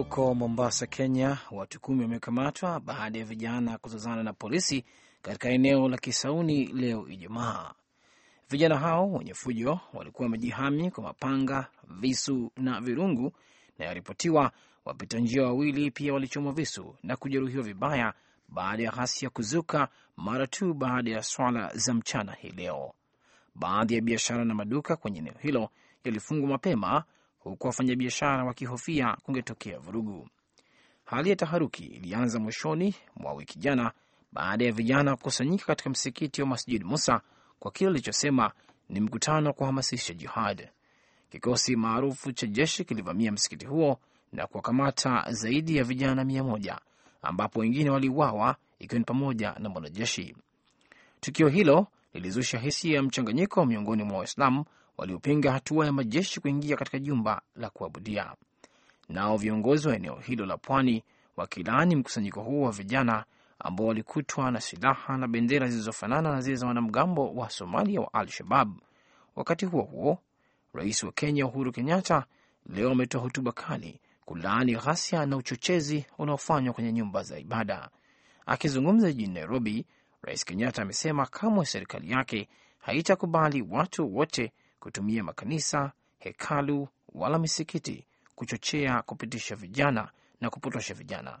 Huko Mombasa, Kenya, watu kumi wamekamatwa baada ya vijana kuzozana na polisi katika eneo la Kisauni leo Ijumaa. Vijana hao wenye fujo walikuwa wamejihami kwa mapanga, visu na virungu, na yaripotiwa wapita njia wawili pia walichomwa visu na kujeruhiwa vibaya baada ya ghasia kuzuka mara tu baada ya swala za mchana hii leo. Baadhi ya biashara na maduka kwenye eneo hilo yalifungwa mapema huku wafanyabiashara wakihofia kungetokea vurugu. Hali ya taharuki ilianza mwishoni mwa wiki jana baada ya vijana kukusanyika katika msikiti wa Masjid Musa kwa kile alichosema ni mkutano wa kuhamasisha jihad. Kikosi maarufu cha jeshi kilivamia msikiti huo na kuwakamata zaidi ya vijana mia moja ambapo wengine waliuawa ikiwa ni pamoja na mwanajeshi. Tukio hilo lilizusha hisia ya mchanganyiko miongoni mwa Waislamu waliopinga hatua ya majeshi kuingia katika jumba la kuabudia. Nao viongozi wa eneo hilo la pwani wakilaani mkusanyiko huo wa vijana ambao walikutwa na silaha na bendera zilizofanana na zile za wanamgambo wa Somalia wa Al-Shabab. Wakati huo huo, rais wa Kenya Uhuru Kenyatta leo ametoa hotuba kali kulaani ghasia na uchochezi unaofanywa kwenye nyumba za ibada. Akizungumza jijini Nairobi, rais Kenyatta amesema kamwe serikali yake haitakubali watu wote kutumia makanisa, hekalu wala misikiti kuchochea kupitisha vijana na kupotosha vijana.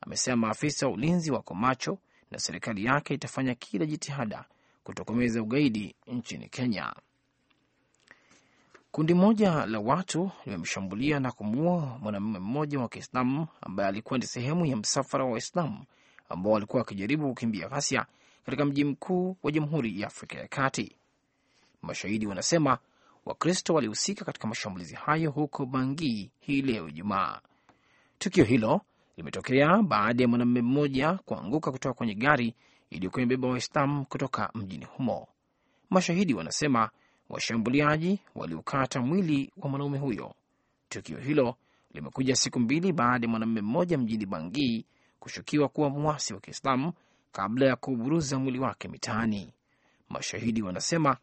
Amesema maafisa wa ulinzi wako macho na serikali yake itafanya kila jitihada kutokomeza ugaidi nchini Kenya. Kundi moja la watu limemshambulia na kumuua mwanamume mmoja wa Kiislamu ambaye alikuwa ni sehemu ya msafara wa Waislamu ambao walikuwa wakijaribu kukimbia ghasia katika mji mkuu wa Jamhuri ya Afrika ya Kati. Mashahidi wanasema Wakristo walihusika katika mashambulizi hayo huko Bangui hii leo Ijumaa. Tukio hilo limetokea baada ya mwanamume mmoja kuanguka kutoka kwenye gari iliyokuwa imebeba Waislamu kutoka mjini humo. Mashahidi wanasema washambuliaji waliukata mwili wa mwanaume huyo. Tukio hilo limekuja siku mbili baada ya mwanamume mmoja mjini Bangui kushukiwa kuwa mwasi wa Kiislamu kabla ya kuuburuza mwili wake mitaani. Mashahidi wanasema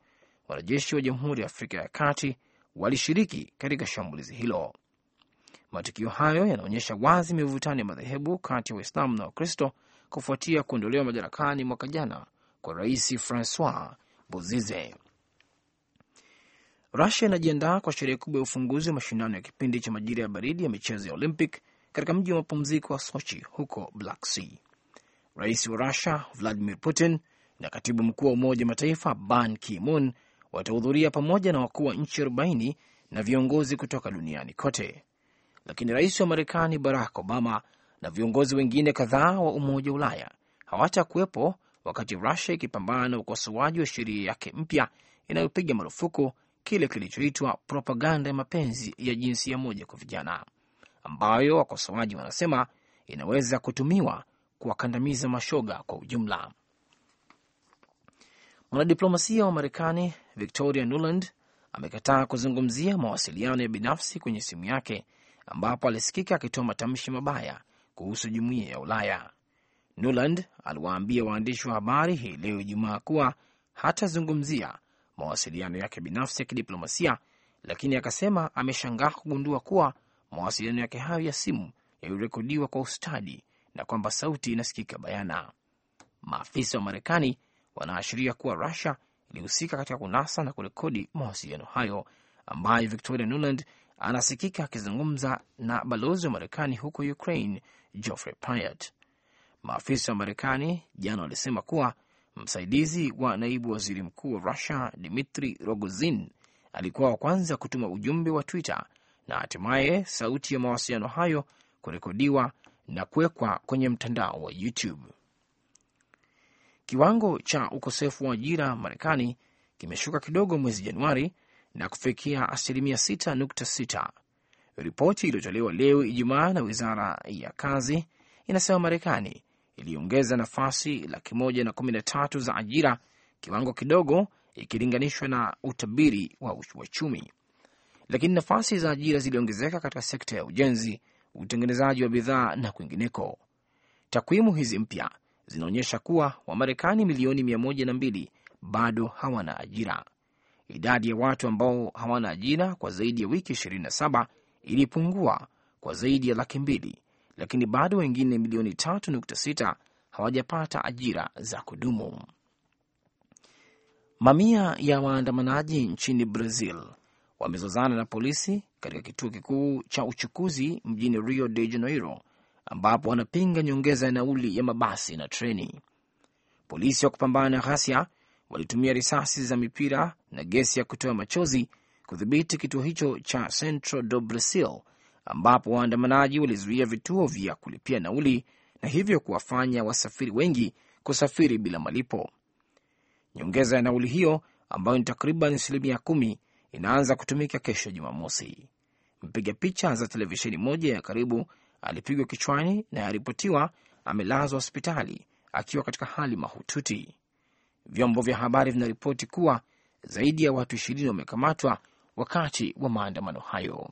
wanajeshi wa Jamhuri ya Afrika ya Kati walishiriki katika shambulizi hilo. Matukio hayo yanaonyesha wazi mivutano ya madhehebu kati ya Waislamu na Wakristo kufuatia kuondolewa madarakani mwaka jana kwa Rais Francois Bozize. Rusia inajiandaa kwa sherehe kubwa ya ufunguzi wa mashindano ya kipindi cha majira ya baridi ya michezo ya Olympic katika mji wa mapumziko wa Sochi huko Black Sea. Rais wa Rusia Vladimir Putin na katibu mkuu wa Umoja wa Mataifa Ban Ki-moon watahudhuria pamoja na wakuu wa nchi 40 na viongozi kutoka duniani kote, lakini rais wa Marekani Barack Obama na viongozi wengine kadhaa wa Umoja wa Ulaya hawatakuwepo wakati Rusia ikipambana na ukosoaji wa sheria yake mpya inayopiga marufuku kile kilichoitwa propaganda ya mapenzi ya jinsia moja kwa vijana, ambayo wakosoaji wanasema inaweza kutumiwa kuwakandamiza mashoga kwa ujumla. Mwanadiplomasia wa Marekani Victoria Nuland amekataa kuzungumzia mawasiliano ya binafsi kwenye simu yake ambapo alisikika akitoa matamshi mabaya kuhusu jumuiya ya Ulaya. Nuland aliwaambia waandishi wa habari hii leo Ijumaa kuwa hatazungumzia mawasiliano yake binafsi ya kidiplomasia, lakini akasema ameshangaa kugundua kuwa mawasiliano yake hayo ya simu yalirekodiwa kwa ustadi na kwamba sauti inasikika bayana. Maafisa wa Marekani wanaashiria kuwa Rusia ilihusika katika kunasa na kurekodi mawasiliano hayo ambayo Victoria Nuland anasikika akizungumza na balozi wa Marekani huko Ukraine, Geoffrey Pyatt. Maafisa wa Marekani jana walisema kuwa msaidizi wa naibu waziri mkuu wa Rusia Dmitri Rogozin alikuwa wa kwanza kutuma ujumbe wa Twitter na hatimaye sauti ya mawasiliano hayo kurekodiwa na kuwekwa kwenye mtandao wa YouTube. Kiwango cha ukosefu wa ajira Marekani kimeshuka kidogo mwezi Januari na kufikia asilimia 6.6. Ripoti iliyotolewa leo Ijumaa na wizara ya kazi inasema Marekani iliongeza nafasi laki moja na kumi na tatu za ajira, kiwango kidogo ikilinganishwa na utabiri wa uchumi, lakini nafasi za ajira ziliongezeka katika sekta ya ujenzi, utengenezaji wa bidhaa na kwingineko. Takwimu hizi mpya zinaonyesha kuwa Wamarekani milioni mia moja na mbili bado hawana ajira. Idadi ya watu ambao hawana ajira kwa zaidi ya wiki 27 ilipungua kwa zaidi ya laki mbili, lakini bado wengine milioni 3.6 hawajapata ajira za kudumu. Mamia ya waandamanaji nchini Brazil wamezozana na polisi katika kituo kikuu cha uchukuzi mjini Rio de Janeiro, ambapo wanapinga nyongeza ya nauli ya mabasi na treni. Polisi wa kupambana na ghasia walitumia risasi za mipira na gesi ya kutoa machozi kudhibiti kituo hicho cha Centro do Brasil, ambapo waandamanaji walizuia vituo vya kulipia nauli na hivyo kuwafanya wasafiri wengi kusafiri bila malipo. Nyongeza ya nauli hiyo ambayo ni takriban asilimia kumi inaanza kutumika kesho Jumamosi. Mpiga picha za televisheni moja ya karibu alipigwa kichwani na yaripotiwa amelazwa hospitali akiwa katika hali mahututi. Vyombo vya habari vinaripoti kuwa zaidi ya watu ishirini wamekamatwa wakati wa maandamano hayo.